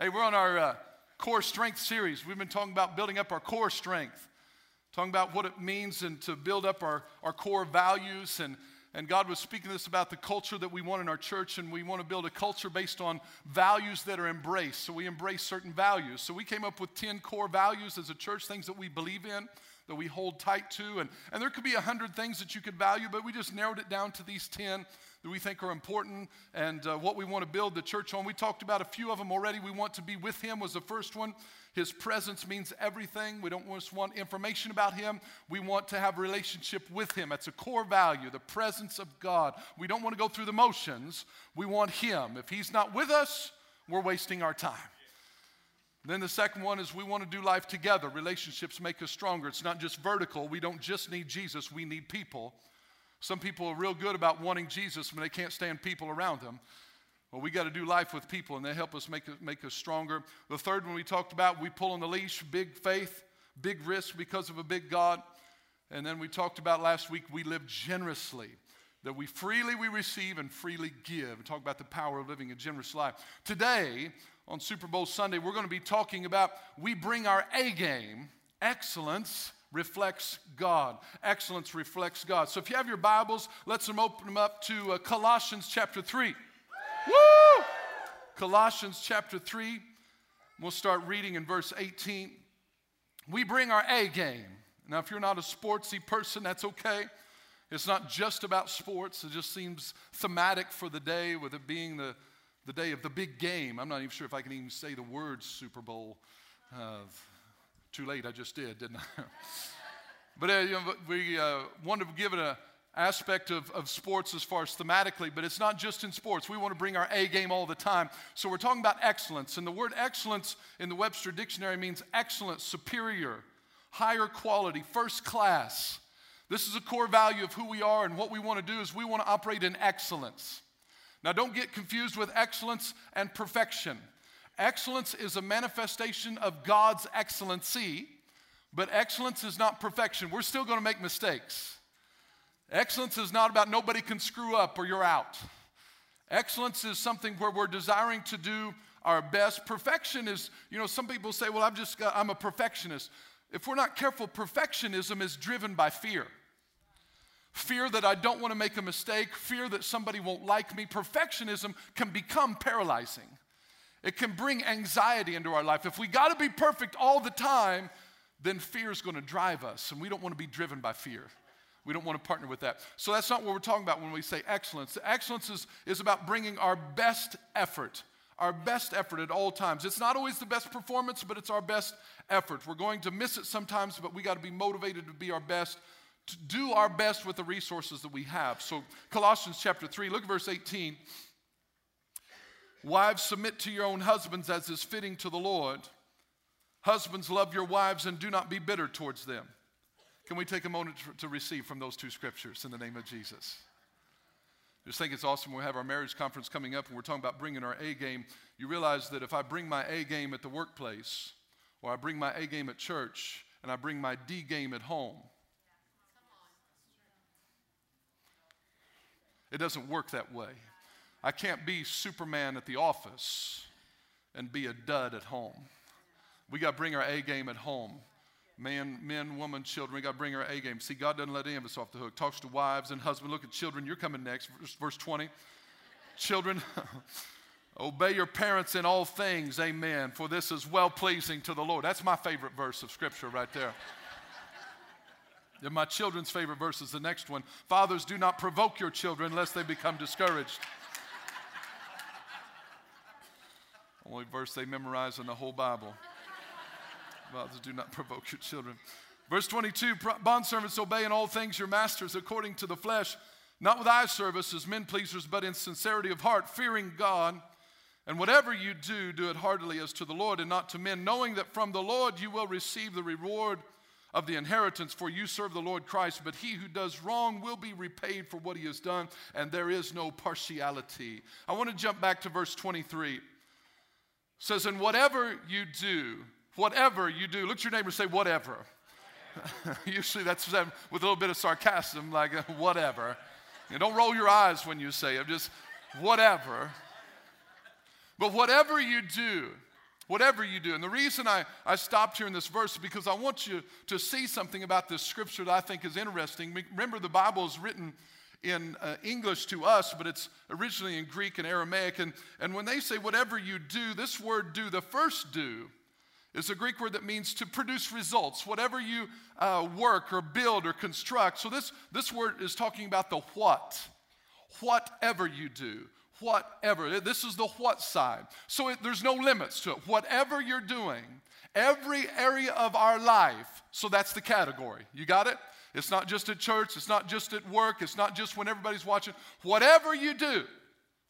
Hey, we're on our uh, core strength series. We've been talking about building up our core strength, talking about what it means and to build up our, our core values. And, and God was speaking to us about the culture that we want in our church, and we want to build a culture based on values that are embraced. So we embrace certain values. So we came up with 10 core values as a church, things that we believe in, that we hold tight to. And, and there could be a hundred things that you could value, but we just narrowed it down to these 10 that we think are important and uh, what we want to build the church on. We talked about a few of them already. We want to be with Him was the first one. His presence means everything. We don't just want information about Him. We want to have a relationship with Him. That's a core value, the presence of God. We don't want to go through the motions. We want Him. If He's not with us, we're wasting our time. Then the second one is we want to do life together. Relationships make us stronger. It's not just vertical. We don't just need Jesus, we need people. Some people are real good about wanting Jesus when they can't stand people around them. Well, we got to do life with people, and they help us make, make us stronger. The third one we talked about, we pull on the leash, big faith, big risk because of a big God. And then we talked about last week, we live generously. That we freely we receive and freely give. And talk about the power of living a generous life. Today, on Super Bowl Sunday, we're going to be talking about we bring our A game, excellence, reflects God. Excellence reflects God. So if you have your Bibles, let's them open them up to uh, Colossians chapter 3. Woo! Colossians chapter 3. We'll start reading in verse 18. We bring our A game. Now, if you're not a sportsy person, that's okay. It's not just about sports. It just seems thematic for the day, with it being the, the day of the big game. I'm not even sure if I can even say the word Super Bowl. Uh, too late, I just did, didn't I? but uh, you know, we uh, want to give it an aspect of, of sports as far as thematically, but it's not just in sports. We want to bring our A game all the time. So we're talking about excellence. And the word excellence in the Webster Dictionary means excellent, superior, higher quality, first class. This is a core value of who we are, and what we want to do is we want to operate in excellence. Now, don't get confused with excellence and perfection. Excellence is a manifestation of God's excellency, but excellence is not perfection. We're still going to make mistakes. Excellence is not about nobody can screw up or you're out. Excellence is something where we're desiring to do our best. Perfection is, you know, some people say, well, I'm just, uh, I'm a perfectionist. If we're not careful, perfectionism is driven by fear. Fear that I don't want to make a mistake, fear that somebody won't like me. Perfectionism can become paralyzing. It can bring anxiety into our life. If we got to be perfect all the time, then fear is going to drive us, and we don't want to be driven by fear. We don't want to partner with that. So that's not what we're talking about when we say excellence. Excellence is, is about bringing our best effort, our best effort at all times. It's not always the best performance, but it's our best effort. We're going to miss it sometimes, but we got to be motivated to be our best, to do our best with the resources that we have. So, Colossians chapter 3, look at verse 18. Wives, submit to your own husbands as is fitting to the Lord. Husbands, love your wives and do not be bitter towards them. Can we take a moment to receive from those two scriptures in the name of Jesus? I just think it's awesome. We have our marriage conference coming up and we're talking about bringing our A game. You realize that if I bring my A game at the workplace, or I bring my A game at church, and I bring my D game at home, it doesn't work that way. I can't be Superman at the office and be a dud at home. We got to bring our A game at home. Man, men, woman, children, we got to bring our A game. See, God doesn't let any of us off the hook. Talks to wives and husbands. Look at children. You're coming next. Verse, verse 20. children, obey your parents in all things. Amen. For this is well pleasing to the Lord. That's my favorite verse of Scripture right there. My children's favorite verse is the next one. Fathers, do not provoke your children lest they become discouraged. Only verse they memorize in the whole Bible. Fathers, do not provoke your children. Verse 22 Bondservants, obey in all things your masters according to the flesh, not with eye service as men pleasers, but in sincerity of heart, fearing God. And whatever you do, do it heartily as to the Lord and not to men, knowing that from the Lord you will receive the reward of the inheritance, for you serve the Lord Christ. But he who does wrong will be repaid for what he has done, and there is no partiality. I want to jump back to verse 23 says, And whatever you do, whatever you do, look at your neighbor and say, Whatever. Usually that's with a little bit of sarcasm, like, uh, Whatever. You don't roll your eyes when you say it, just whatever. But whatever you do, Whatever you do. And the reason I, I stopped here in this verse is because I want you to see something about this scripture that I think is interesting. Remember, the Bible is written in uh, English to us, but it's originally in Greek and Aramaic. And, and when they say whatever you do, this word do, the first do, is a Greek word that means to produce results, whatever you uh, work or build or construct. So this, this word is talking about the what. Whatever you do, whatever. This is the what side. So it, there's no limits to it. Whatever you're doing, every area of our life, so that's the category. You got it? It's not just at church, it's not just at work, it's not just when everybody's watching. Whatever you do,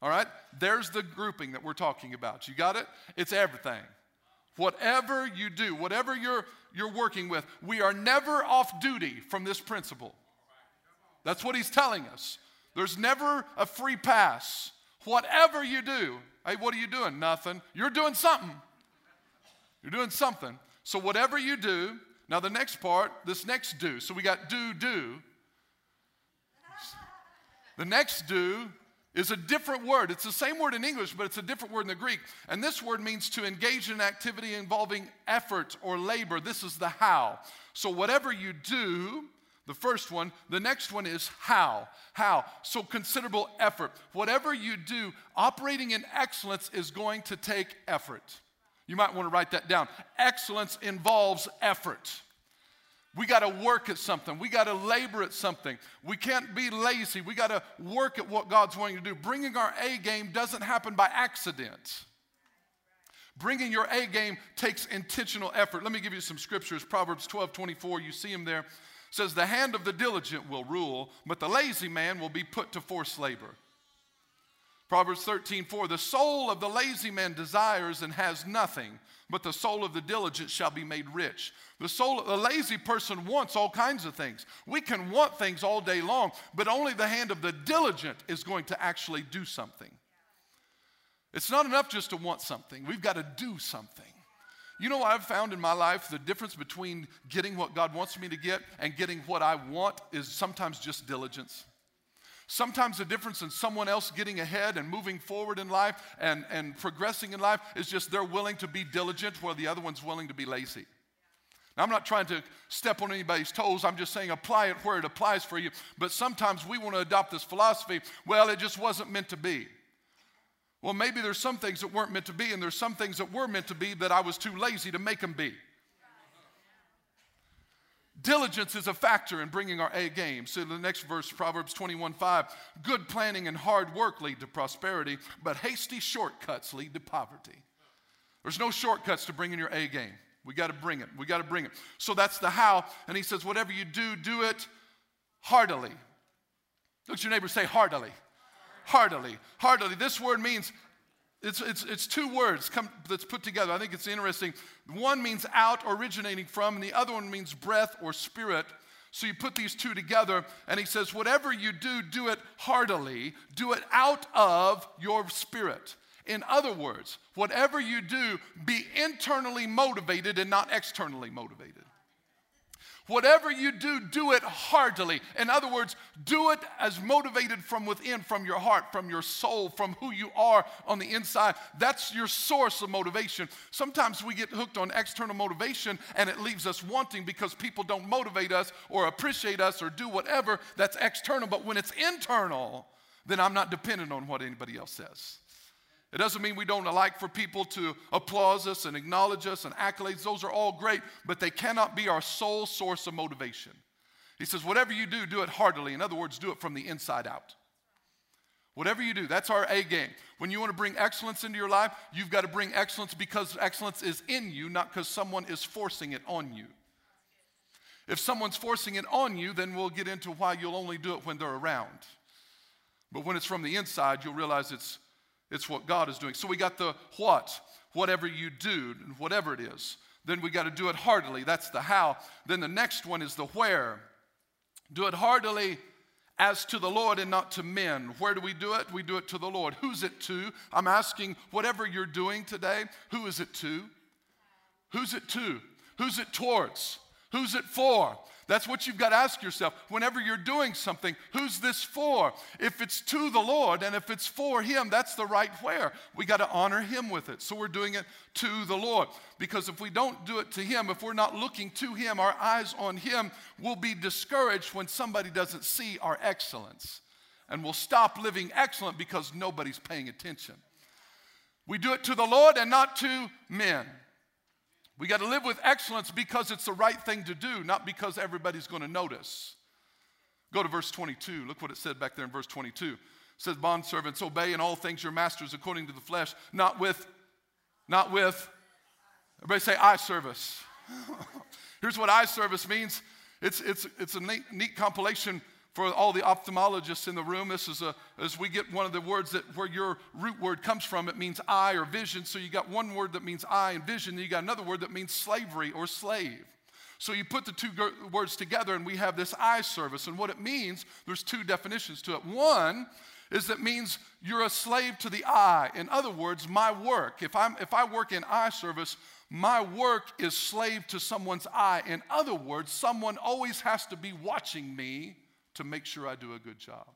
all right, there's the grouping that we're talking about. You got it? It's everything. Whatever you do, whatever you're, you're working with, we are never off duty from this principle. That's what he's telling us. There's never a free pass. Whatever you do, hey, what are you doing? Nothing. You're doing something. You're doing something. So, whatever you do, now the next part, this next do. So, we got do, do. The next do is a different word. It's the same word in English, but it's a different word in the Greek. And this word means to engage in activity involving effort or labor. This is the how. So, whatever you do, the first one, the next one is how. How? So, considerable effort. Whatever you do, operating in excellence is going to take effort. You might want to write that down. Excellence involves effort. We got to work at something. We got to labor at something. We can't be lazy. We got to work at what God's wanting to do. Bringing our A game doesn't happen by accident. Bringing your A game takes intentional effort. Let me give you some scriptures. Proverbs 12 24, you see them there. says, The hand of the diligent will rule, but the lazy man will be put to forced labor. Proverbs 13 4, The soul of the lazy man desires and has nothing, but the soul of the diligent shall be made rich. The soul, of the lazy person wants all kinds of things. We can want things all day long, but only the hand of the diligent is going to actually do something. It's not enough just to want something, we've got to do something. You know I've found in my life? The difference between getting what God wants me to get and getting what I want is sometimes just diligence. Sometimes the difference in someone else getting ahead and moving forward in life and, and progressing in life is just they're willing to be diligent while the other one's willing to be lazy. Now, I'm not trying to step on anybody's toes. I'm just saying apply it where it applies for you. But sometimes we want to adopt this philosophy well, it just wasn't meant to be. Well, maybe there's some things that weren't meant to be, and there's some things that were meant to be that I was too lazy to make them be. Diligence is a factor in bringing our A game. So the next verse, Proverbs 21 5. Good planning and hard work lead to prosperity, but hasty shortcuts lead to poverty. There's no shortcuts to bringing your A game. We got to bring it. We got to bring it. So that's the how. And he says, whatever you do, do it heartily. Look at your neighbor say heartily. Heartily. Heartily. This word means it's, it's, it's two words come, that's put together. I think it's interesting. One means out, originating from, and the other one means breath or spirit. So you put these two together, and he says, Whatever you do, do it heartily, do it out of your spirit. In other words, whatever you do, be internally motivated and not externally motivated. Whatever you do, do it heartily. In other words, do it as motivated from within, from your heart, from your soul, from who you are on the inside. That's your source of motivation. Sometimes we get hooked on external motivation and it leaves us wanting because people don't motivate us or appreciate us or do whatever that's external. But when it's internal, then I'm not dependent on what anybody else says. It doesn't mean we don't like for people to applaud us and acknowledge us and accolades. Those are all great, but they cannot be our sole source of motivation. He says, whatever you do, do it heartily. In other words, do it from the inside out. Whatever you do, that's our A game. When you want to bring excellence into your life, you've got to bring excellence because excellence is in you, not because someone is forcing it on you. If someone's forcing it on you, then we'll get into why you'll only do it when they're around. But when it's from the inside, you'll realize it's it's what God is doing. So we got the what, whatever you do, whatever it is. Then we got to do it heartily. That's the how. Then the next one is the where. Do it heartily as to the Lord and not to men. Where do we do it? We do it to the Lord. Who's it to? I'm asking, whatever you're doing today, who is it to? Who's it to? Who's it towards? Who's it for? That's what you've got to ask yourself whenever you're doing something. Who's this for? If it's to the Lord and if it's for Him, that's the right where. We got to honor Him with it. So we're doing it to the Lord. Because if we don't do it to Him, if we're not looking to Him, our eyes on Him, we'll be discouraged when somebody doesn't see our excellence. And we'll stop living excellent because nobody's paying attention. We do it to the Lord and not to men. We got to live with excellence because it's the right thing to do, not because everybody's going to notice. Go to verse 22. Look what it said back there in verse 22. It says, Bondservants, obey in all things your masters according to the flesh, not with, not with, everybody say eye service. Here's what eye service means it's, it's, it's a neat, neat compilation for all the ophthalmologists in the room, this is a, as we get one of the words that where your root word comes from, it means eye or vision. So you got one word that means eye and vision, you got another word that means slavery or slave. So you put the two words together, and we have this eye service. And what it means, there's two definitions to it. One is it means you're a slave to the eye. In other words, my work. If I'm if I work in eye service, my work is slave to someone's eye. In other words, someone always has to be watching me to make sure I do a good job.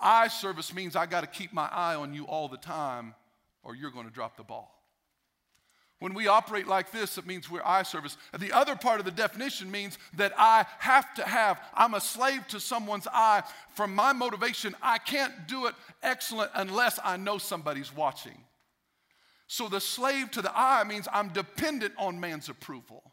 Eye service means I got to keep my eye on you all the time or you're going to drop the ball. When we operate like this, it means we're eye service. The other part of the definition means that I have to have, I'm a slave to someone's eye. From my motivation, I can't do it excellent unless I know somebody's watching. So the slave to the eye means I'm dependent on man's approval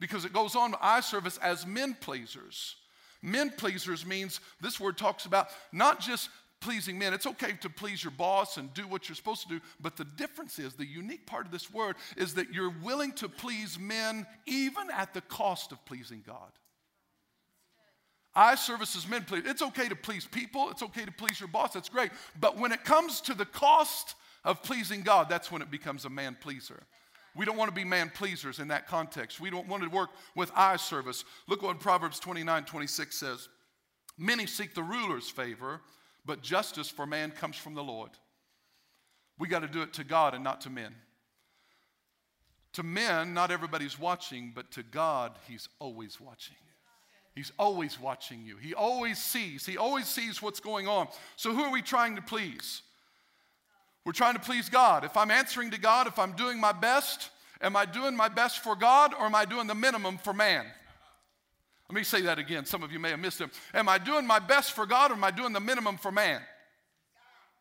because it goes on eye service as men pleasers. Men pleasers means this word talks about not just pleasing men. It's okay to please your boss and do what you're supposed to do, but the difference is the unique part of this word is that you're willing to please men even at the cost of pleasing God. eye service as men please. It's okay to please people, it's okay to please your boss, that's great. But when it comes to the cost of pleasing God, that's when it becomes a man pleaser. We don't want to be man pleasers in that context. We don't want to work with eye service. Look what Proverbs 29 26 says. Many seek the ruler's favor, but justice for man comes from the Lord. We got to do it to God and not to men. To men, not everybody's watching, but to God, He's always watching. He's always watching you. He always sees. He always sees what's going on. So, who are we trying to please? We're trying to please God. If I'm answering to God, if I'm doing my best, am I doing my best for God or am I doing the minimum for man? Let me say that again. Some of you may have missed it. Am I doing my best for God or am I doing the minimum for man?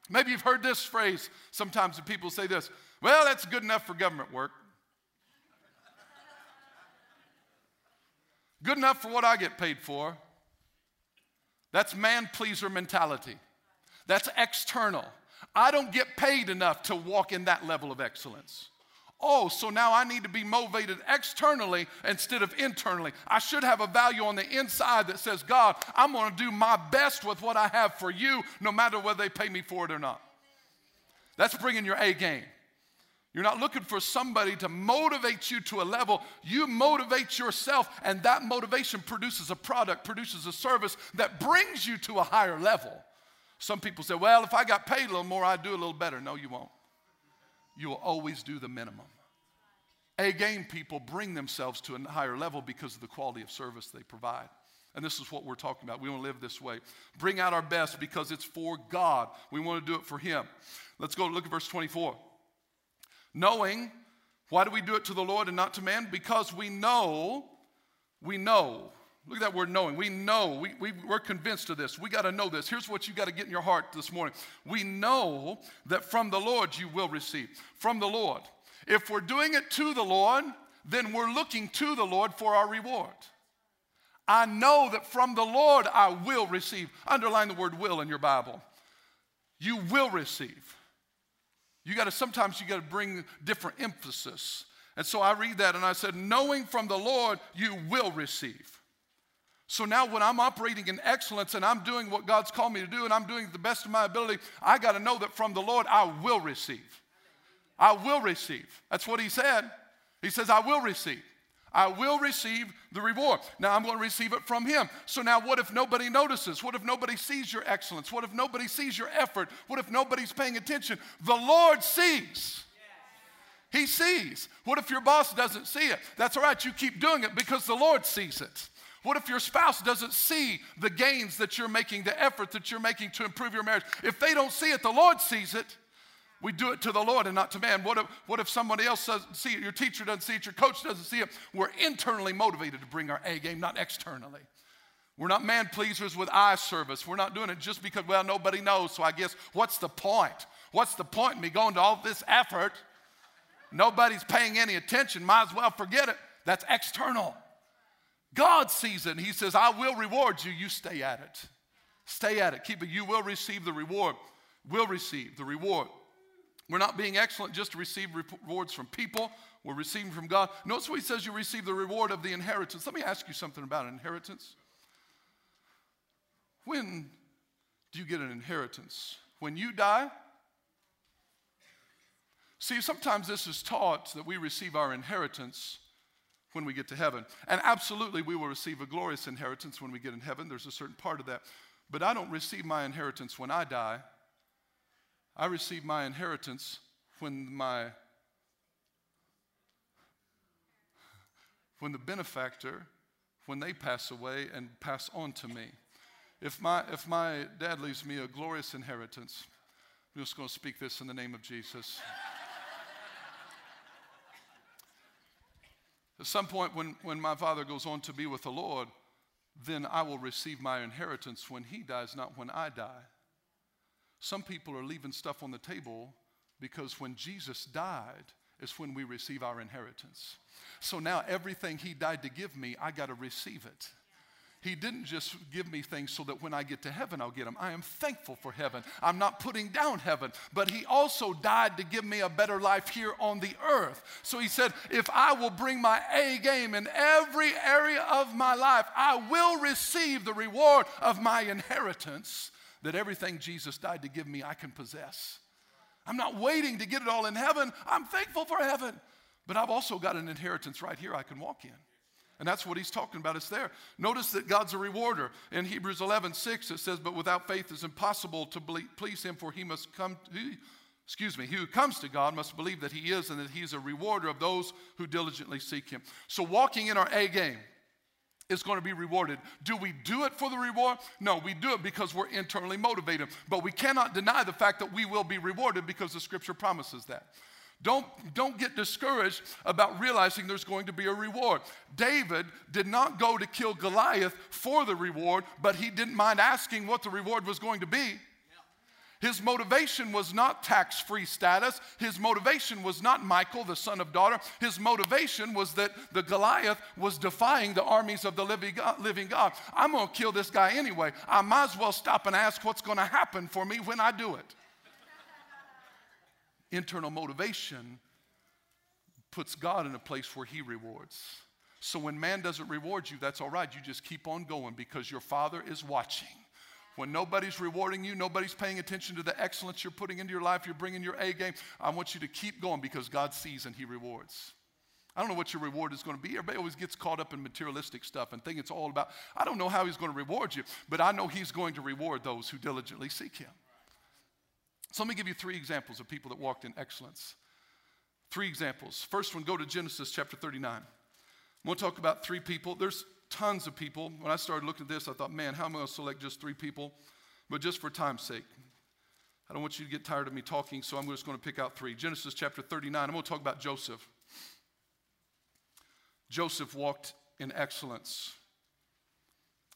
Maybe you've heard this phrase sometimes when people say this well, that's good enough for government work. good enough for what I get paid for. That's man pleaser mentality. That's external. I don't get paid enough to walk in that level of excellence. Oh, so now I need to be motivated externally instead of internally. I should have a value on the inside that says, God, I'm going to do my best with what I have for you, no matter whether they pay me for it or not. That's bringing your A game. You're not looking for somebody to motivate you to a level. You motivate yourself, and that motivation produces a product, produces a service that brings you to a higher level. Some people say, well, if I got paid a little more, I'd do a little better. No, you won't. You will always do the minimum. A game people bring themselves to a higher level because of the quality of service they provide. And this is what we're talking about. We want to live this way. Bring out our best because it's for God. We want to do it for Him. Let's go look at verse 24. Knowing, why do we do it to the Lord and not to man? Because we know, we know Look at that word knowing. We know, we, we, we're convinced of this. We got to know this. Here's what you got to get in your heart this morning. We know that from the Lord you will receive. From the Lord. If we're doing it to the Lord, then we're looking to the Lord for our reward. I know that from the Lord I will receive. Underline the word will in your Bible. You will receive. You got to sometimes you got to bring different emphasis. And so I read that and I said, knowing from the Lord you will receive. So now, when I'm operating in excellence and I'm doing what God's called me to do and I'm doing the best of my ability, I got to know that from the Lord I will receive. I will receive. That's what He said. He says, I will receive. I will receive the reward. Now I'm going to receive it from Him. So now, what if nobody notices? What if nobody sees your excellence? What if nobody sees your effort? What if nobody's paying attention? The Lord sees. He sees. What if your boss doesn't see it? That's all right. You keep doing it because the Lord sees it. What if your spouse doesn't see the gains that you're making, the effort that you're making to improve your marriage? If they don't see it, the Lord sees it. We do it to the Lord and not to man. What if, what if somebody else doesn't see it? Your teacher doesn't see it, your coach doesn't see it. We're internally motivated to bring our A game, not externally. We're not man pleasers with eye service. We're not doing it just because, well, nobody knows. So I guess what's the point? What's the point in me going to all this effort? Nobody's paying any attention. Might as well forget it. That's external. God sees it and He says, I will reward you. You stay at it. Stay at it. Keep it. You will receive the reward. Will receive the reward. We're not being excellent just to receive rewards from people. We're receiving from God. Notice what He says you receive the reward of the inheritance. Let me ask you something about inheritance. When do you get an inheritance? When you die? See, sometimes this is taught that we receive our inheritance when we get to heaven. And absolutely, we will receive a glorious inheritance when we get in heaven. There's a certain part of that. But I don't receive my inheritance when I die. I receive my inheritance when my when the benefactor when they pass away and pass on to me. If my, if my dad leaves me a glorious inheritance, I'm just going to speak this in the name of Jesus. At some point, when, when my father goes on to be with the Lord, then I will receive my inheritance when he dies, not when I die. Some people are leaving stuff on the table because when Jesus died is when we receive our inheritance. So now everything he died to give me, I got to receive it. He didn't just give me things so that when I get to heaven, I'll get them. I am thankful for heaven. I'm not putting down heaven, but He also died to give me a better life here on the earth. So He said, if I will bring my A game in every area of my life, I will receive the reward of my inheritance that everything Jesus died to give me, I can possess. I'm not waiting to get it all in heaven. I'm thankful for heaven. But I've also got an inheritance right here I can walk in. And that's what he's talking about. It's there. Notice that God's a rewarder. In Hebrews 11, 6, it says, But without faith it's impossible to please him, for he must come, excuse me, he who comes to God must believe that he is and that he's a rewarder of those who diligently seek him. So walking in our A game is going to be rewarded. Do we do it for the reward? No, we do it because we're internally motivated. But we cannot deny the fact that we will be rewarded because the scripture promises that. Don't, don't get discouraged about realizing there's going to be a reward. David did not go to kill Goliath for the reward, but he didn't mind asking what the reward was going to be. His motivation was not tax free status. His motivation was not Michael, the son of daughter. His motivation was that the Goliath was defying the armies of the. Living God. I'm going to kill this guy anyway. I might as well stop and ask what's going to happen for me when I do it internal motivation puts God in a place where He rewards. So when man doesn't reward you, that's all right. You just keep on going because your Father is watching. When nobody's rewarding you, nobody's paying attention to the excellence you're putting into your life, you're bringing your A game. I want you to keep going because God sees and He rewards. I don't know what your reward is going to be. Everybody always gets caught up in materialistic stuff and think it's all about, I don't know how He's going to reward you, but I know He's going to reward those who diligently seek Him. So let me give you three examples of people that walked in excellence. Three examples. First one, go to Genesis chapter 39. I'm going to talk about three people. There's tons of people. When I started looking at this, I thought, man, how am I going to select just three people? But just for time's sake, I don't want you to get tired of me talking, so I'm just going to pick out three. Genesis chapter 39, I'm going to talk about Joseph. Joseph walked in excellence.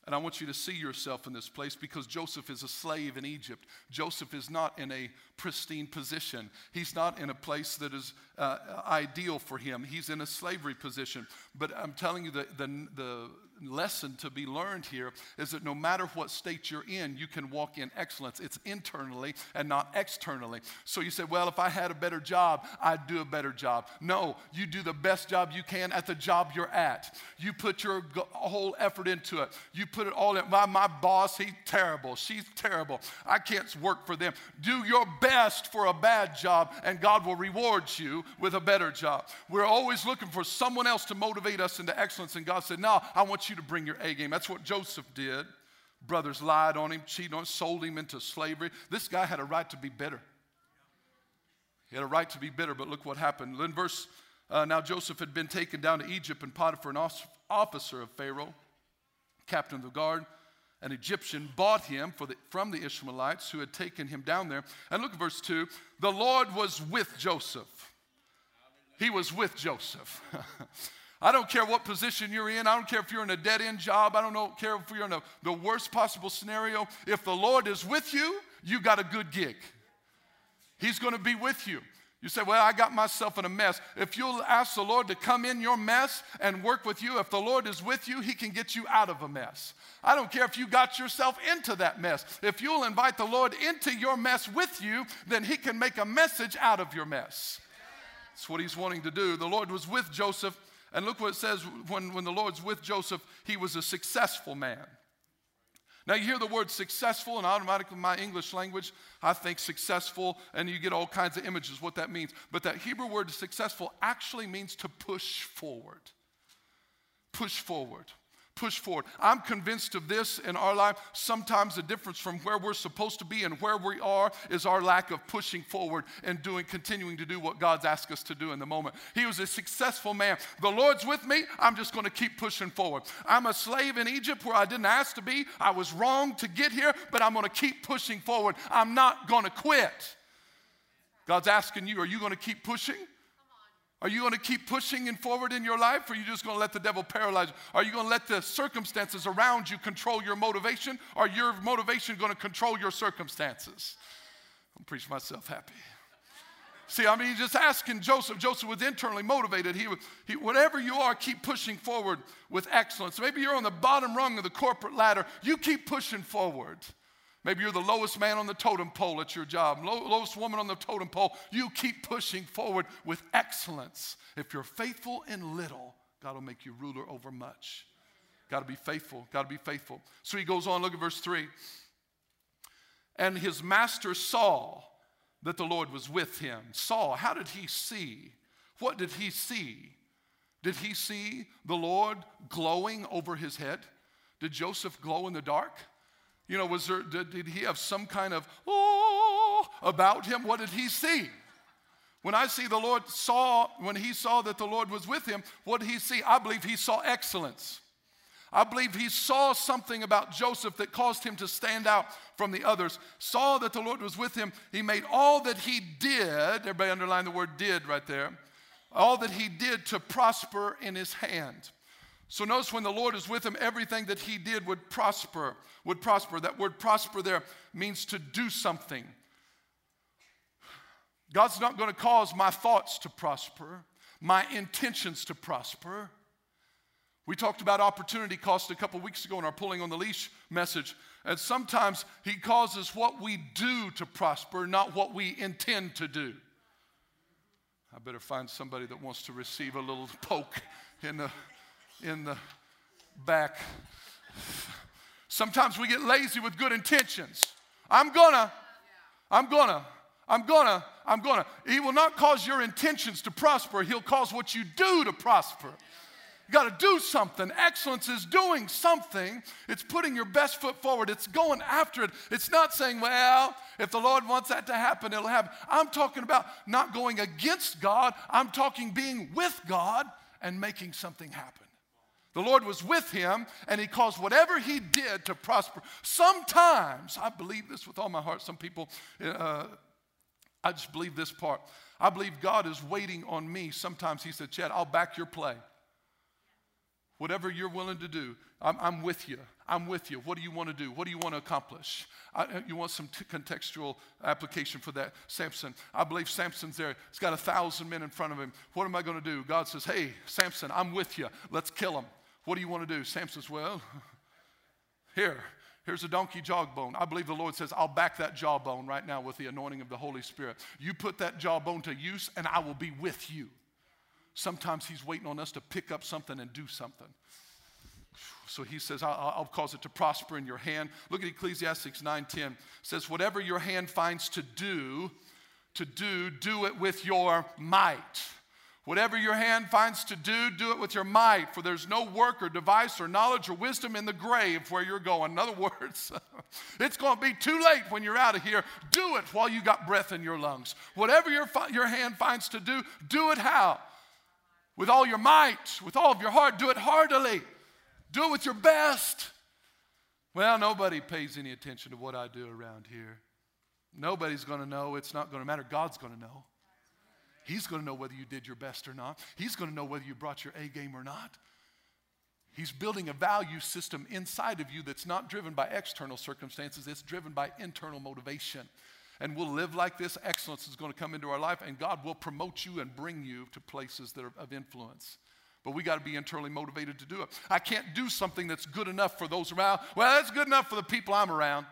And I want you to see yourself in this place because Joseph is a slave in Egypt. Joseph is not in a pristine position. He's not in a place that is uh, ideal for him. He's in a slavery position. But I'm telling you, the, the, the lesson to be learned here is that no matter what state you're in, you can walk in excellence. It's internally and not externally. So you say, well, if I had a better job, I'd do a better job. No, you do the best job you can at the job you're at. You put your whole effort into it. You put it all in. My, my boss, he's terrible. She's terrible. I can't work for them. Do your best for a bad job, and God will reward you with a better job. We're always looking for someone else to motivate us into excellence, and God said, No, I want you to bring your A game. That's what Joseph did. Brothers lied on him, cheated on him, sold him into slavery. This guy had a right to be bitter. He had a right to be bitter, but look what happened. In verse, uh, now Joseph had been taken down to Egypt, and Potiphar, an officer of Pharaoh, captain of the guard, an Egyptian, bought him the, from the Ishmaelites who had taken him down there. And look at verse 2 the Lord was with Joseph. He was with Joseph. I don't care what position you're in. I don't care if you're in a dead end job. I don't know, care if you're in a, the worst possible scenario. If the Lord is with you, you got a good gig. He's going to be with you. You say, Well, I got myself in a mess. If you'll ask the Lord to come in your mess and work with you, if the Lord is with you, He can get you out of a mess. I don't care if you got yourself into that mess. If you'll invite the Lord into your mess with you, then He can make a message out of your mess. That's what He's wanting to do. The Lord was with Joseph, and look what it says when, when the Lord's with Joseph, he was a successful man. Now, you hear the word successful, and automatically my English language, I think successful, and you get all kinds of images what that means. But that Hebrew word successful actually means to push forward. Push forward push forward. I'm convinced of this in our life. Sometimes the difference from where we're supposed to be and where we are is our lack of pushing forward and doing, continuing to do what God's asked us to do in the moment. He was a successful man. The Lord's with me. I'm just going to keep pushing forward. I'm a slave in Egypt where I didn't ask to be. I was wrong to get here, but I'm going to keep pushing forward. I'm not going to quit. God's asking you, are you going to keep pushing? Are you going to keep pushing and forward in your life, or are you just going to let the devil paralyze you? Are you going to let the circumstances around you control your motivation, or your motivation going to control your circumstances? I'm preaching myself happy. See, I mean, just asking Joseph. Joseph was internally motivated. He, he, whatever you are, keep pushing forward with excellence. Maybe you're on the bottom rung of the corporate ladder. You keep pushing forward. Maybe you're the lowest man on the totem pole at your job, low, lowest woman on the totem pole. You keep pushing forward with excellence. If you're faithful in little, God will make you ruler over much. Got to be faithful. Got to be faithful. So he goes on, look at verse 3. And his master saw that the Lord was with him. Saw, how did he see? What did he see? Did he see the Lord glowing over his head? Did Joseph glow in the dark? You know, was there, did, did he have some kind of, oh, about him? What did he see? When I see the Lord saw, when he saw that the Lord was with him, what did he see? I believe he saw excellence. I believe he saw something about Joseph that caused him to stand out from the others. Saw that the Lord was with him. He made all that he did, everybody underline the word did right there, all that he did to prosper in his hand. So notice when the Lord is with him, everything that he did would prosper, would prosper. That word prosper there means to do something. God's not going to cause my thoughts to prosper, my intentions to prosper. We talked about opportunity cost a couple weeks ago in our pulling on the leash message. And sometimes he causes what we do to prosper, not what we intend to do. I better find somebody that wants to receive a little poke in the in the back. Sometimes we get lazy with good intentions. I'm gonna, I'm gonna, I'm gonna, I'm gonna. He will not cause your intentions to prosper, He'll cause what you do to prosper. You got to do something. Excellence is doing something. It's putting your best foot forward. It's going after it. It's not saying, well, if the Lord wants that to happen, it'll happen. I'm talking about not going against God. I'm talking being with God and making something happen. The Lord was with him, and he caused whatever he did to prosper. Sometimes, I believe this with all my heart. Some people, uh, I just believe this part. I believe God is waiting on me. Sometimes he said, Chad, I'll back your play. Whatever you're willing to do, I'm, I'm, with you. I'm with you. What do you want to do? What do you want to accomplish? I, uh, you want some t- contextual application for that. Samson, I believe Samson's there. He's got a thousand men in front of him. What am I going to do? God says, Hey, Samson, I'm with you. Let's kill him. What do you want to do? Sam says, Well, here, here's a donkey jawbone. I believe the Lord says, I'll back that jawbone right now with the anointing of the Holy Spirit. You put that jawbone to use, and I will be with you. Sometimes He's waiting on us to pick up something and do something. So he says, I'll, I'll, cause it to prosper in your hand. Look at Ecclesiastes 9:10. It says, whatever your hand finds to do, to do, do it with your might. Whatever your hand finds to do, do it with your might, for there's no work or device or knowledge or wisdom in the grave where you're going. In other words, it's going to be too late when you're out of here. Do it while you got breath in your lungs. Whatever your, your hand finds to do, do it how? With all your might, with all of your heart. Do it heartily. Do it with your best. Well, nobody pays any attention to what I do around here. Nobody's going to know. It's not going to matter. God's going to know. He's going to know whether you did your best or not. He's going to know whether you brought your A game or not. He's building a value system inside of you that's not driven by external circumstances, it's driven by internal motivation. And we'll live like this. Excellence is going to come into our life, and God will promote you and bring you to places that are of influence. But we got to be internally motivated to do it. I can't do something that's good enough for those around. Well, that's good enough for the people I'm around.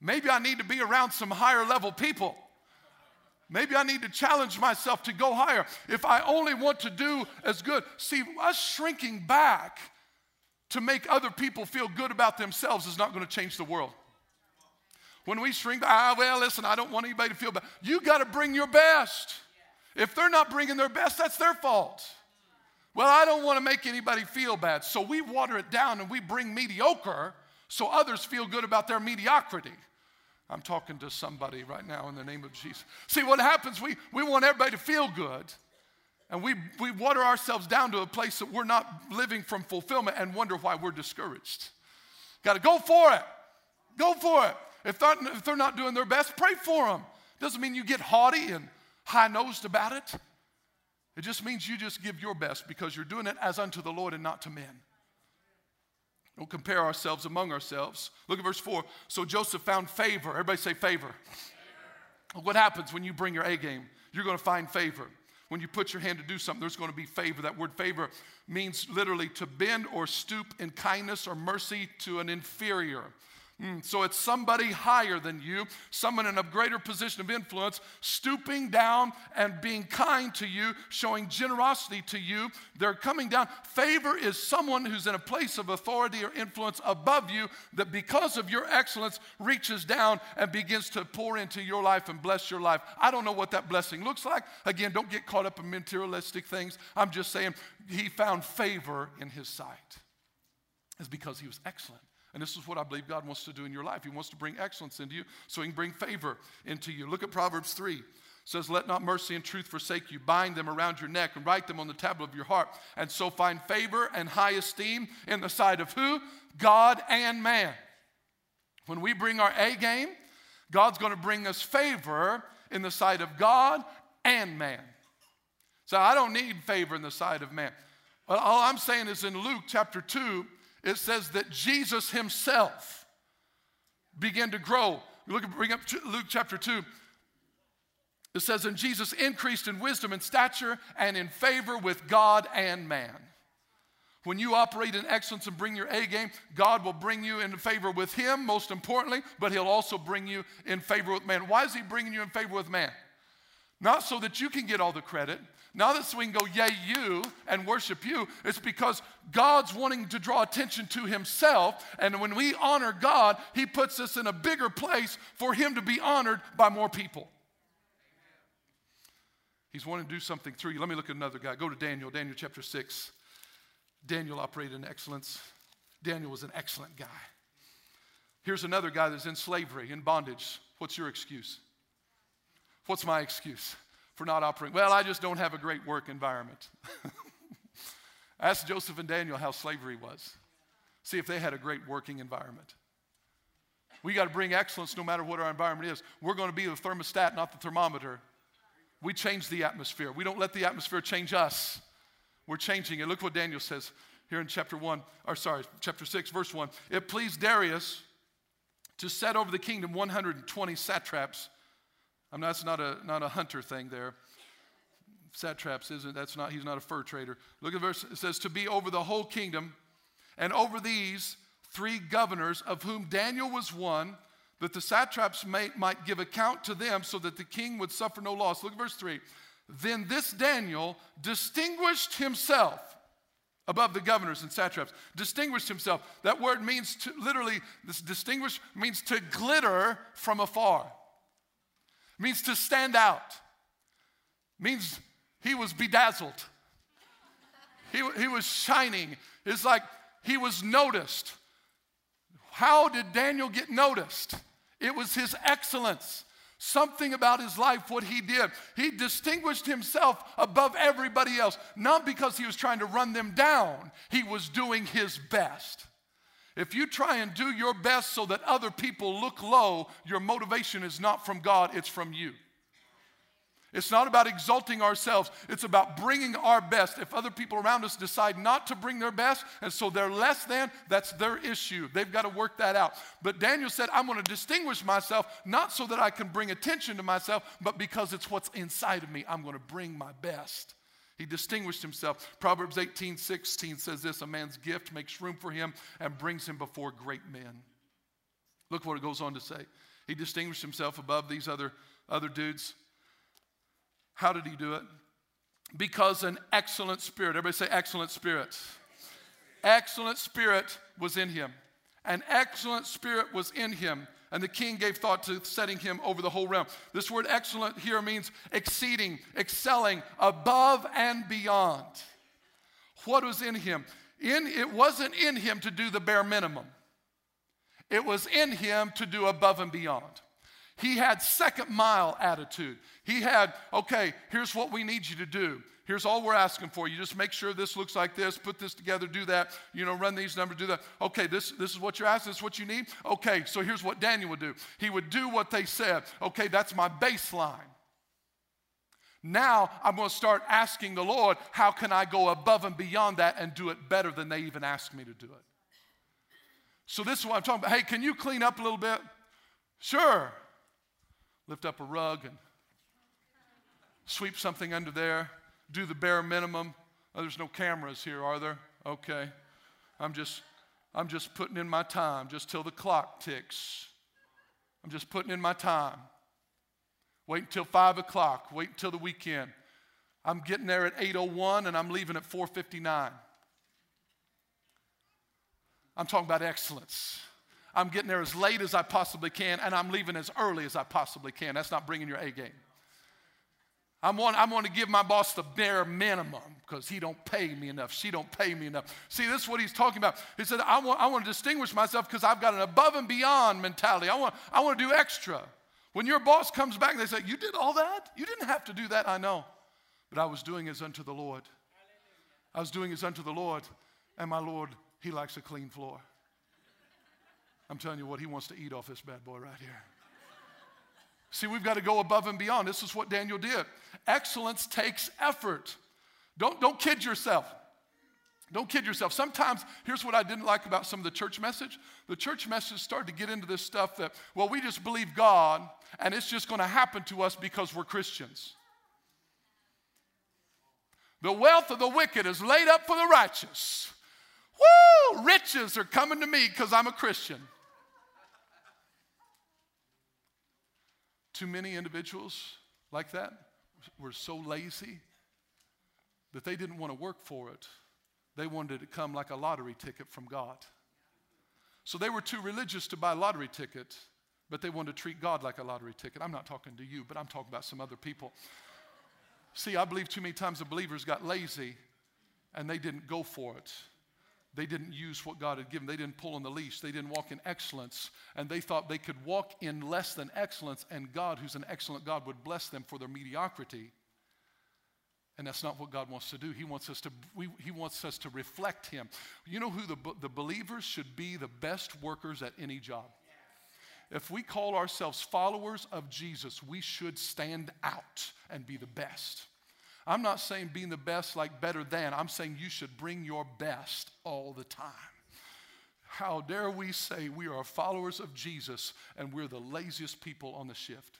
Maybe I need to be around some higher level people. Maybe I need to challenge myself to go higher. If I only want to do as good. See, us shrinking back to make other people feel good about themselves is not going to change the world. When we shrink, back, ah, well, listen, I don't want anybody to feel bad. You got to bring your best. If they're not bringing their best, that's their fault. Well, I don't want to make anybody feel bad. So we water it down and we bring mediocre so others feel good about their mediocrity. I'm talking to somebody right now in the name of Jesus. See, what happens, we, we want everybody to feel good, and we, we water ourselves down to a place that we're not living from fulfillment and wonder why we're discouraged. Got to go for it. Go for it. If they're, if they're not doing their best, pray for them. Doesn't mean you get haughty and high nosed about it. It just means you just give your best because you're doing it as unto the Lord and not to men. Don't compare ourselves among ourselves. Look at verse 4. So Joseph found favor. Everybody say favor. favor. What happens when you bring your A game? You're going to find favor. When you put your hand to do something, there's going to be favor. That word favor means literally to bend or stoop in kindness or mercy to an inferior. Mm, so it's somebody higher than you, someone in a greater position of influence, stooping down and being kind to you, showing generosity to you. They're coming down. Favor is someone who's in a place of authority or influence above you that, because of your excellence, reaches down and begins to pour into your life and bless your life. I don't know what that blessing looks like. Again, don't get caught up in materialistic things. I'm just saying he found favor in his sight. It's because he was excellent. And this is what I believe God wants to do in your life. He wants to bring excellence into you so he can bring favor into you. Look at Proverbs 3. It says, Let not mercy and truth forsake you. Bind them around your neck and write them on the tablet of your heart. And so find favor and high esteem in the sight of who? God and man. When we bring our A game, God's going to bring us favor in the sight of God and man. So I don't need favor in the sight of man. Well, all I'm saying is in Luke chapter 2, it says that Jesus himself began to grow. Look at bring up Luke chapter 2. It says, And Jesus increased in wisdom and stature and in favor with God and man. When you operate in excellence and bring your A game, God will bring you in favor with Him, most importantly, but He'll also bring you in favor with man. Why is He bringing you in favor with man? Not so that you can get all the credit, not that so we can go, yay, you, and worship you. It's because God's wanting to draw attention to Himself. And when we honor God, He puts us in a bigger place for Him to be honored by more people. He's wanting to do something through you. Let me look at another guy. Go to Daniel, Daniel chapter 6. Daniel operated in excellence. Daniel was an excellent guy. Here's another guy that's in slavery, in bondage. What's your excuse? What's my excuse? for not operating. Well, I just don't have a great work environment. Ask Joseph and Daniel how slavery was. See if they had a great working environment. We got to bring excellence no matter what our environment is. We're going to be the thermostat, not the thermometer. We change the atmosphere. We don't let the atmosphere change us. We're changing it. Look what Daniel says here in chapter 1, or sorry, chapter 6, verse 1. It pleased Darius to set over the kingdom 120 satraps I mean, that's not a, not a hunter thing there. Satraps isn't, that's not, he's not a fur trader. Look at verse, it says, to be over the whole kingdom, and over these three governors, of whom Daniel was one, that the satraps may, might give account to them so that the king would suffer no loss. Look at verse 3. Then this Daniel distinguished himself above the governors and satraps. Distinguished himself. That word means to literally, this distinguish means to glitter from afar means to stand out, means he was bedazzled. He, he was shining. It's like he was noticed. How did Daniel get noticed? It was his excellence. Something about his life, what he did. He distinguished himself above everybody else, not because he was trying to run them down, he was doing his best. If you try and do your best so that other people look low, your motivation is not from God, it's from you. It's not about exalting ourselves, it's about bringing our best. If other people around us decide not to bring their best, and so they're less than, that's their issue. They've got to work that out. But Daniel said, I'm going to distinguish myself, not so that I can bring attention to myself, but because it's what's inside of me. I'm going to bring my best. He distinguished himself. Proverbs 18 16 says this A man's gift makes room for him and brings him before great men. Look what it goes on to say. He distinguished himself above these other, other dudes. How did he do it? Because an excellent spirit, everybody say excellent spirit. Excellent spirit was in him. An excellent spirit was in him. And the king gave thought to setting him over the whole realm. This word excellent here means exceeding, excelling, above and beyond. What was in him? In, it wasn't in him to do the bare minimum, it was in him to do above and beyond. He had second mile attitude. He had, okay, here's what we need you to do. Here's all we're asking for. You just make sure this looks like this, put this together, do that, you know, run these numbers, do that. Okay, this, this is what you're asking, this is what you need. Okay, so here's what Daniel would do. He would do what they said. Okay, that's my baseline. Now I'm going to start asking the Lord, how can I go above and beyond that and do it better than they even asked me to do it? So this is what I'm talking about. Hey, can you clean up a little bit? Sure lift up a rug and sweep something under there, do the bare minimum. Oh, there's no cameras here, are there? Okay. I'm just I'm just putting in my time just till the clock ticks. I'm just putting in my time. Wait until five o'clock. Wait until the weekend. I'm getting there at 8:01 and I'm leaving at 4:59. I'm talking about excellence. I'm getting there as late as I possibly can, and I'm leaving as early as I possibly can. That's not bringing your A game. I'm want, I'm going to give my boss the bare minimum because he don't pay me enough. She don't pay me enough. See, this is what he's talking about. He said, I want, I want to distinguish myself because I've got an above and beyond mentality. I want, I want to do extra. When your boss comes back they say, You did all that? You didn't have to do that. I know. But I was doing as unto the Lord. I was doing as unto the Lord. And my Lord, He likes a clean floor. I'm telling you what, he wants to eat off this bad boy right here. See, we've got to go above and beyond. This is what Daniel did. Excellence takes effort. Don't, don't kid yourself. Don't kid yourself. Sometimes, here's what I didn't like about some of the church message. The church message started to get into this stuff that, well, we just believe God and it's just going to happen to us because we're Christians. The wealth of the wicked is laid up for the righteous. Woo! Riches are coming to me because I'm a Christian. Too many individuals like that were so lazy that they didn't want to work for it. They wanted it to come like a lottery ticket from God. So they were too religious to buy lottery ticket, but they wanted to treat God like a lottery ticket. I'm not talking to you, but I'm talking about some other people. See, I believe too many times the believers got lazy and they didn't go for it. They didn't use what God had given. They didn't pull on the leash. They didn't walk in excellence. And they thought they could walk in less than excellence, and God, who's an excellent God, would bless them for their mediocrity. And that's not what God wants to do. He wants us to, we, he wants us to reflect Him. You know who the, the believers should be the best workers at any job? If we call ourselves followers of Jesus, we should stand out and be the best. I'm not saying being the best like better than. I'm saying you should bring your best all the time. How dare we say we are followers of Jesus and we're the laziest people on the shift?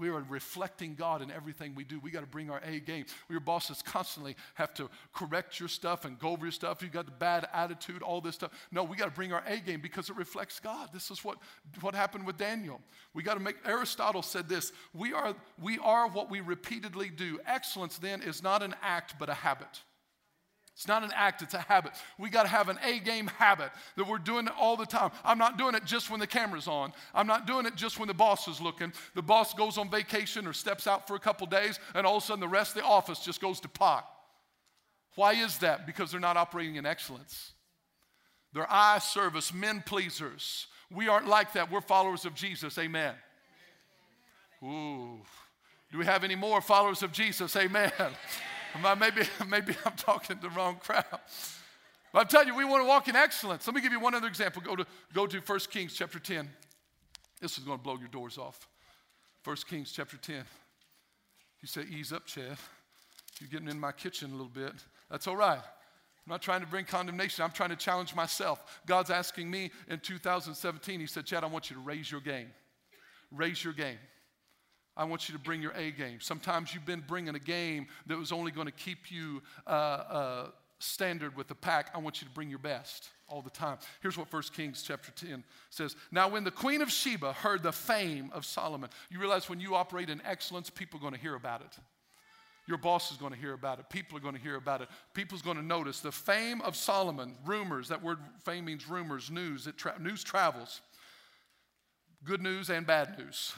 We are reflecting God in everything we do. We got to bring our A game. Your bosses constantly have to correct your stuff and go over your stuff. You got the bad attitude, all this stuff. No, we got to bring our A game because it reflects God. This is what, what happened with Daniel. We got to make Aristotle said this. We are, we are what we repeatedly do. Excellence then is not an act but a habit. It's not an act, it's a habit. We got to have an A game habit that we're doing it all the time. I'm not doing it just when the camera's on. I'm not doing it just when the boss is looking. The boss goes on vacation or steps out for a couple days, and all of a sudden the rest of the office just goes to pot. Why is that? Because they're not operating in excellence. They're eye service, men pleasers. We aren't like that. We're followers of Jesus. Amen. Ooh. Do we have any more followers of Jesus? Amen. Maybe, maybe I'm talking to the wrong crowd. But I'm telling you, we want to walk in excellence. Let me give you one other example. Go to, go to 1 Kings chapter 10. This is going to blow your doors off. 1 Kings chapter 10. You say, ease up, Chad. You're getting in my kitchen a little bit. That's all right. I'm not trying to bring condemnation. I'm trying to challenge myself. God's asking me in 2017, He said, Chad, I want you to raise your game. Raise your game. I want you to bring your A game. Sometimes you've been bringing a game that was only going to keep you uh, uh, standard with the pack. I want you to bring your best all the time. Here's what 1 Kings chapter 10 says. Now, when the queen of Sheba heard the fame of Solomon, you realize when you operate in excellence, people are going to hear about it. Your boss is going to hear about it. People are going to hear about it. People's going to notice the fame of Solomon. Rumors. That word fame means rumors, news. It tra- news travels. Good news and bad news.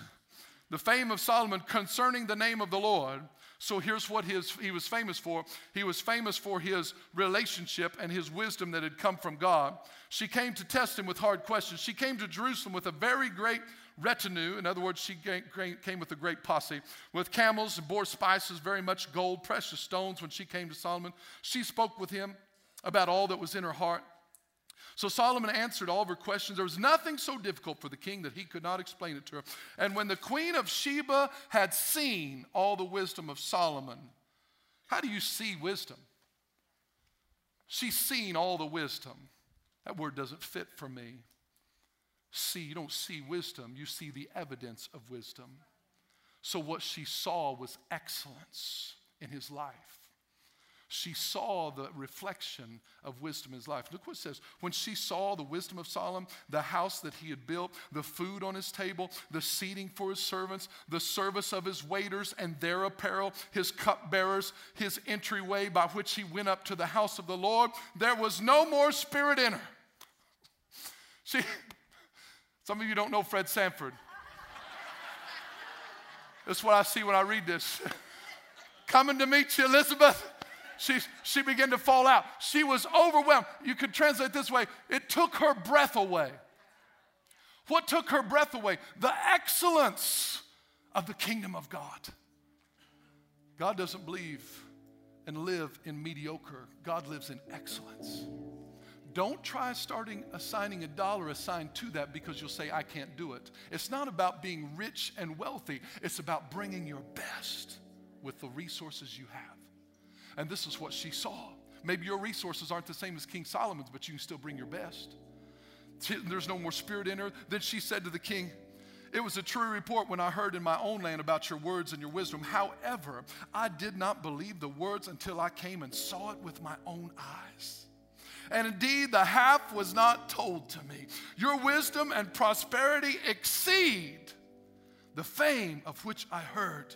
The fame of Solomon concerning the name of the Lord. So here's what his, he was famous for. He was famous for his relationship and his wisdom that had come from God. She came to test him with hard questions. She came to Jerusalem with a very great retinue. In other words, she came with a great posse, with camels and bore spices, very much gold, precious stones. When she came to Solomon, she spoke with him about all that was in her heart. So Solomon answered all of her questions. There was nothing so difficult for the king that he could not explain it to her. And when the queen of Sheba had seen all the wisdom of Solomon, how do you see wisdom? She's seen all the wisdom. That word doesn't fit for me see, you don't see wisdom, you see the evidence of wisdom. So, what she saw was excellence in his life. She saw the reflection of wisdom in his life. Look what it says. When she saw the wisdom of Solomon, the house that he had built, the food on his table, the seating for his servants, the service of his waiters and their apparel, his cupbearers, his entryway by which he went up to the house of the Lord, there was no more spirit in her. She, some of you don't know Fred Sanford. That's what I see when I read this. Coming to meet you, Elizabeth. She, she began to fall out. She was overwhelmed. You could translate this way it took her breath away. What took her breath away? The excellence of the kingdom of God. God doesn't believe and live in mediocre, God lives in excellence. Don't try starting assigning a dollar assigned to that because you'll say, I can't do it. It's not about being rich and wealthy, it's about bringing your best with the resources you have. And this is what she saw. Maybe your resources aren't the same as King Solomon's, but you can still bring your best. There's no more spirit in her. Then she said to the king, It was a true report when I heard in my own land about your words and your wisdom. However, I did not believe the words until I came and saw it with my own eyes. And indeed, the half was not told to me. Your wisdom and prosperity exceed the fame of which I heard.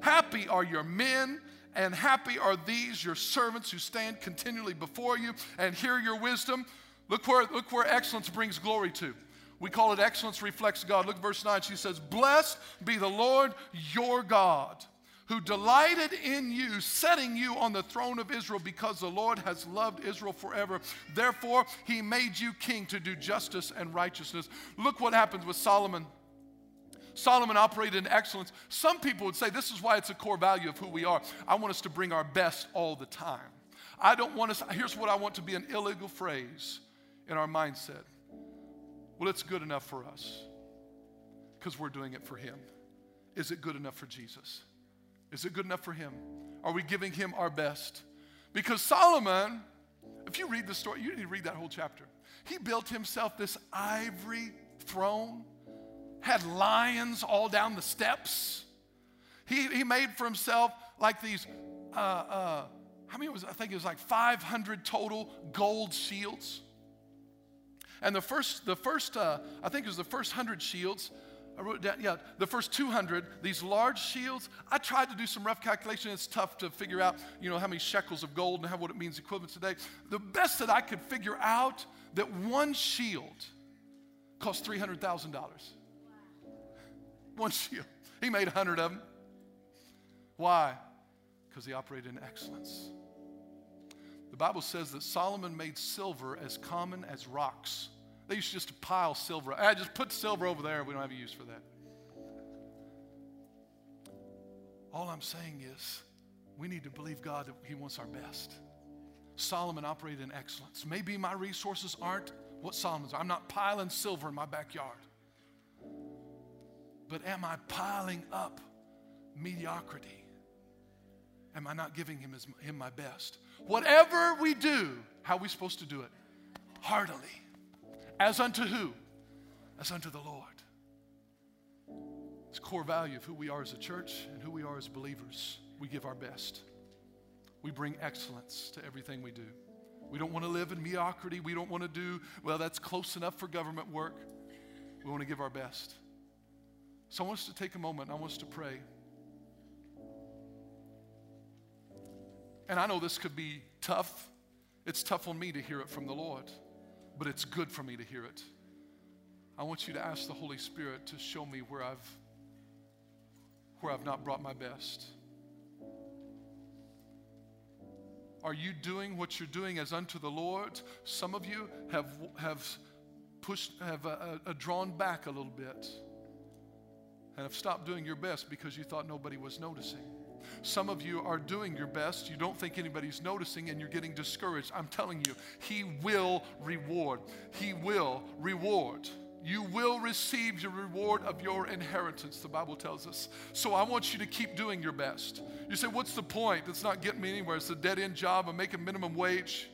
Happy are your men, and happy are these your servants who stand continually before you and hear your wisdom. Look where, look where excellence brings glory to. We call it excellence reflects God. Look, verse 9. She says, Blessed be the Lord your God who delighted in you, setting you on the throne of Israel, because the Lord has loved Israel forever. Therefore, he made you king to do justice and righteousness. Look what happens with Solomon. Solomon operated in excellence. Some people would say this is why it's a core value of who we are. I want us to bring our best all the time. I don't want us, here's what I want to be an illegal phrase in our mindset. Well, it's good enough for us because we're doing it for Him. Is it good enough for Jesus? Is it good enough for him? Are we giving him our best? Because Solomon, if you read the story, you need to read that whole chapter. He built himself this ivory throne, had lions all down the steps. He, he made for himself like these, uh, uh, how many was I think it was like 500 total gold shields. And the first, the first uh, I think it was the first 100 shields, I wrote down, yeah, the first 200, these large shields. I tried to do some rough calculation. It's tough to figure out, you know, how many shekels of gold and how what it means equivalent today. The best that I could figure out that one shield cost $300,000. One shield. He made a 100 of them. Why? Because he operated in excellence. The Bible says that Solomon made silver as common as rocks. They used just to pile silver. I ah, just put silver over there. We don't have a use for that. All I'm saying is we need to believe God that He wants our best. Solomon operated in excellence. Maybe my resources aren't what Solomon's. I'm not piling silver in my backyard. But am I piling up mediocrity? Am I not giving him, his, him my best? Whatever we do, how are we supposed to do it? Heartily. As unto who? As unto the Lord. It's core value of who we are as a church and who we are as believers. We give our best. We bring excellence to everything we do. We don't want to live in mediocrity. We don't want to do, well, that's close enough for government work. We want to give our best. So I want us to take a moment. I want us to pray. And I know this could be tough. It's tough on me to hear it from the Lord, but it's good for me to hear it. I want you to ask the Holy Spirit to show me where I've where I've not brought my best. Are you doing what you're doing as unto the Lord? Some of you have have pushed have uh, uh, drawn back a little bit and have stopped doing your best because you thought nobody was noticing. Some of you are doing your best. You don't think anybody's noticing and you're getting discouraged. I'm telling you, He will reward. He will reward. You will receive your reward of your inheritance, the Bible tells us. So I want you to keep doing your best. You say, What's the point? It's not getting me anywhere. It's a dead end job. I'm making minimum wage.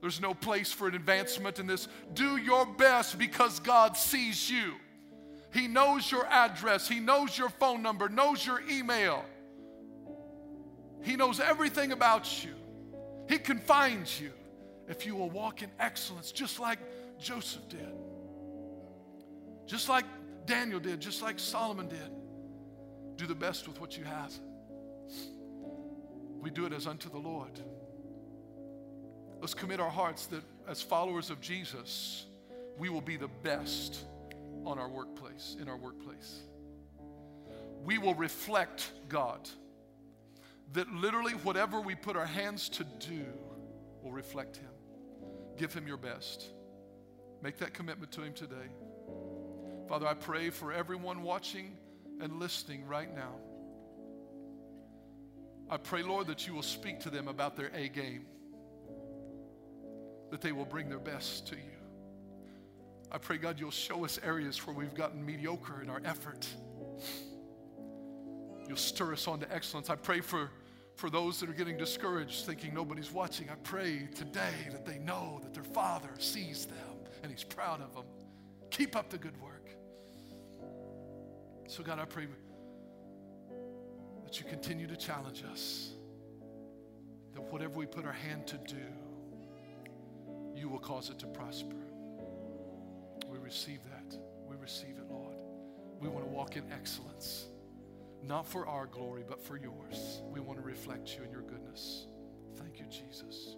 There's no place for an advancement in this. Do your best because God sees you. He knows your address, He knows your phone number, knows your email. He knows everything about you. He can find you if you will walk in excellence, just like Joseph did, just like Daniel did, just like Solomon did. Do the best with what you have. We do it as unto the Lord. Let's commit our hearts that as followers of Jesus, we will be the best on our workplace, in our workplace. We will reflect God. That literally whatever we put our hands to do will reflect Him. Give Him your best. Make that commitment to Him today. Father, I pray for everyone watching and listening right now. I pray, Lord, that you will speak to them about their A game, that they will bring their best to you. I pray, God, you'll show us areas where we've gotten mediocre in our effort. You'll stir us on to excellence. I pray for, for those that are getting discouraged, thinking nobody's watching. I pray today that they know that their Father sees them and He's proud of them. Keep up the good work. So, God, I pray that you continue to challenge us, that whatever we put our hand to do, you will cause it to prosper we receive that. We receive it, Lord. We want to walk in excellence, not for our glory, but for yours. We want to reflect you and your goodness. Thank you, Jesus.